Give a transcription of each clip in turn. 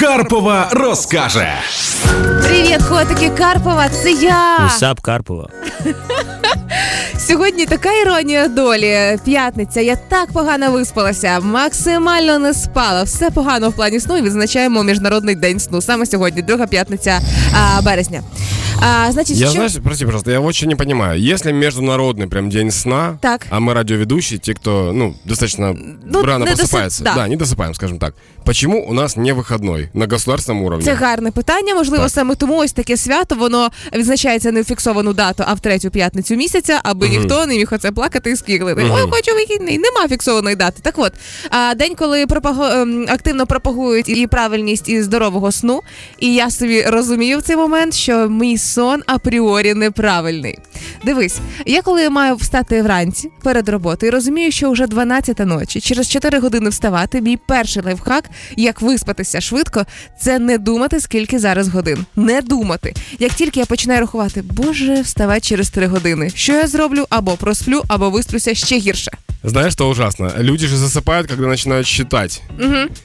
Карпова розкаже. Привіт, котики Карпова, це я. Усап Карпова. Сьогодні така іронія долі. П'ятниця. Я так погано виспалася, максимально не спала. Все погано в плані сну. і Відзначаємо міжнародний день сну. Саме сьогодні, друга п'ятниця а, березня. А, значить, Я, що... знаешь, прости, пожалуйста, я очень не понимаю. Если международный прям день сна, Так. а мы радиоведущие, те, кто, ну, достаточно Ну, рано не досып- просыпается. да. Да, не досыпаем, скажем так. Почему у нас не выходной на государственном уровне? Це гарне питання. Можливо, Так. саме тому ось таке свято воно відзначається не в фіксовану дату, а в третю п'ятницю місяця, аби ніхто не міг оце плакати і скіглити. Ой, хочу вихідний. Нема фіксованої дати. Так от, а, день, коли пропаго... ем, активно пропагують і правильність і здорового сну. І я собі розумію в цей момент, що мій сон апріорі неправильний. Дивись, я коли маю встати вранці перед роботою, розумію, що вже 12 ночі, через 4 години вставати. Мій перший лайфхак, як виспатися швидко, це не думати, скільки зараз годин. Не думати. Як тільки я починаю рахувати, боже, вставати через 3 години. Що я зроблю? Або просплю, або висплюся ще гірше. Знаешь, что ужасно? Люди же засыпают, когда начинают считать.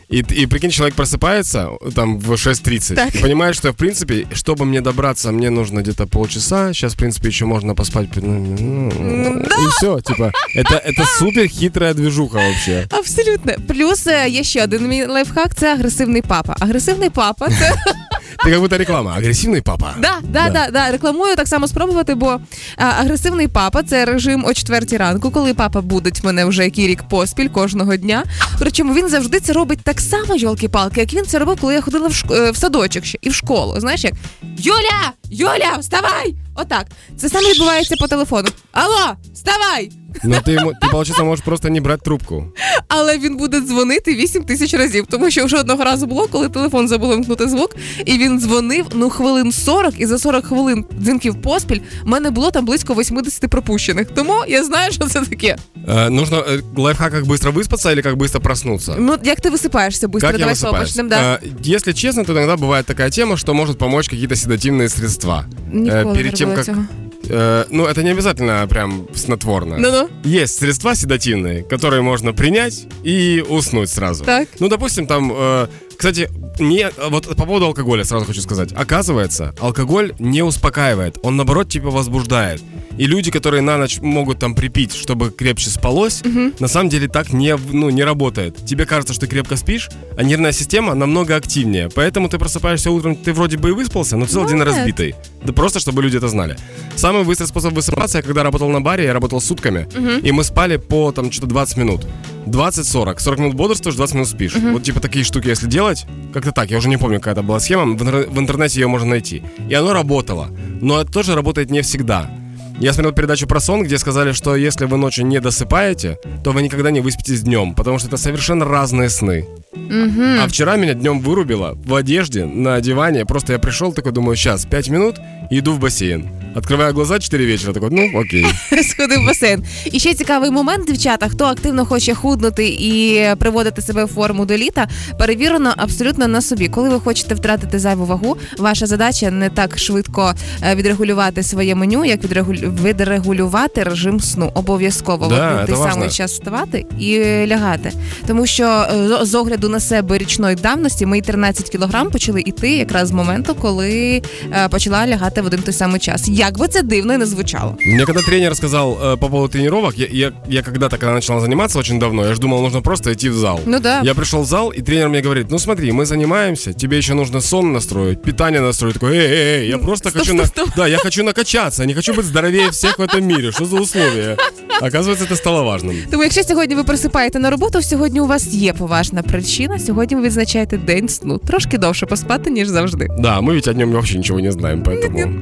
И, и прикинь, человек просыпается там в 6.30 Так. и понимает, что, в принципе, чтобы мне добраться, мне нужно где-то полчаса. Сейчас, в принципе, еще можно поспать. ну, ну, И все, типа, это, это супер хитрая движуха вообще. Абсолютно. Плюс е, є ще один мій лайфхак це агресивний папа. Агресивний папа це. Ты як будто реклама. Агресивний папа. Да, да, да, да. Рекламую так само спробувати, бо а, агресивний папа це режим о четвертій ранку, коли папа будить мене вже який рік поспіль кожного дня. Причому він завжди це робить так само, йолки-палки, як він це робив, коли я ходила в, шк... е, в садочок ще і в школу. Знаєш як? Юля! Юля, вставай! Отак. Це саме відбувається по телефону. Алло, вставай! Ну ти йому ти получается, можеш просто не брати трубку. Але він буде дзвонити 8 тисяч разів, тому що вже одного разу було, коли телефон забули вмкнути звук, і він дзвонив ну хвилин 40, і за 40 хвилин дзвінків поспіль в мене було там близько 80 пропущених. Тому я знаю, що це таке. Э, нужно э, лайфхак, как быстро выспаться или как быстро проснуться? Ну як ти висипаєшся быстро? Как я Давай высыпаюсь? Да. Э, Если честно, то иногда бывает такая тема, что может помочь какие-то седативные средства. Ніколи э, не перед тем, робила как- цього. Э, Ну, это не обязательно прям снотворное. Ну-ну. Есть средства седативные, которые можно принять и уснуть сразу. Так. Ну, допустим, там, э, кстати, не, вот по поводу алкоголя сразу хочу сказать. Оказывается, алкоголь не успокаивает, он наоборот типа возбуждает. И люди, которые на ночь могут там припить, чтобы крепче спалось, на самом деле так не, ну, не работает. Тебе кажется, что ты крепко спишь, а нервная система намного активнее. Поэтому ты просыпаешься утром, ты вроде бы и выспался, но целый день Молодец. разбитый. Да просто, чтобы люди это знали. Самый быстрый способ высыпаться, я когда работал на баре, я работал сутками, и мы спали по там что-то 20 минут. 20-40. 40 минут бодрствуешь, 20 минут спишь. Вот типа такие штуки, если делать, как-то так, я уже не помню, какая это была схема, в, интер- в интернете ее можно найти. И оно работало. Но это тоже работает не всегда. Я смотрел передачу про сон, где сказали, что если вы ночью не досыпаете, то вы никогда не выспитесь днем, потому что это совершенно разные сны. А вчера меня днем вырубило в одежде на диване. Просто я пришел такой, думаю, сейчас 5 минут и иду в бассейн. Открываю глаза 4 вечера, такой, ну окей. Сходив в басейн. І ще цікавий момент, дівчата, хто активно хоче худнути і приводити себе в форму до літа, перевірено абсолютно на собі. Коли ви хочете втратити зайву вагу, ваша задача не так швидко е, відрегулювати своє меню, як відрегулю- відрегулювати режим сну. Обов'язково Да, в один це той важно. самий час вставати і лягати. Тому що е, з- з огляду на себе річної давності мої 13 кілограм почали йти якраз з моменту, коли е, почала лягати в один той самий час. Як би це дивно і не звучало. Мне когда тренер сказал э, по поводу тренировок, я, я, я когда-то, когда начинал заниматься очень давно, я же думал, нужно просто идти в зал. Ну да. Я пришел в зал, и тренер мне говорит, ну смотри, мы занимаемся, тебе еще нужно сон настроить, питание настроить. Такой, эй, эй, эй, я просто стоп, хочу, стоп, на... стоп. да, я хочу накачаться, не хочу быть здоровее всех в этом мире. Что за условия? Оказывается, это стало важным. Тому, якщо сьогодні ви присипаєте на роботу, сьогодні у вас є поважна причина. Сьогодні ви відзначаєте день сну. Трошки довше поспати, ніж завжди. Да, мы ведь о нем вообще ничего не знаем, поэтому...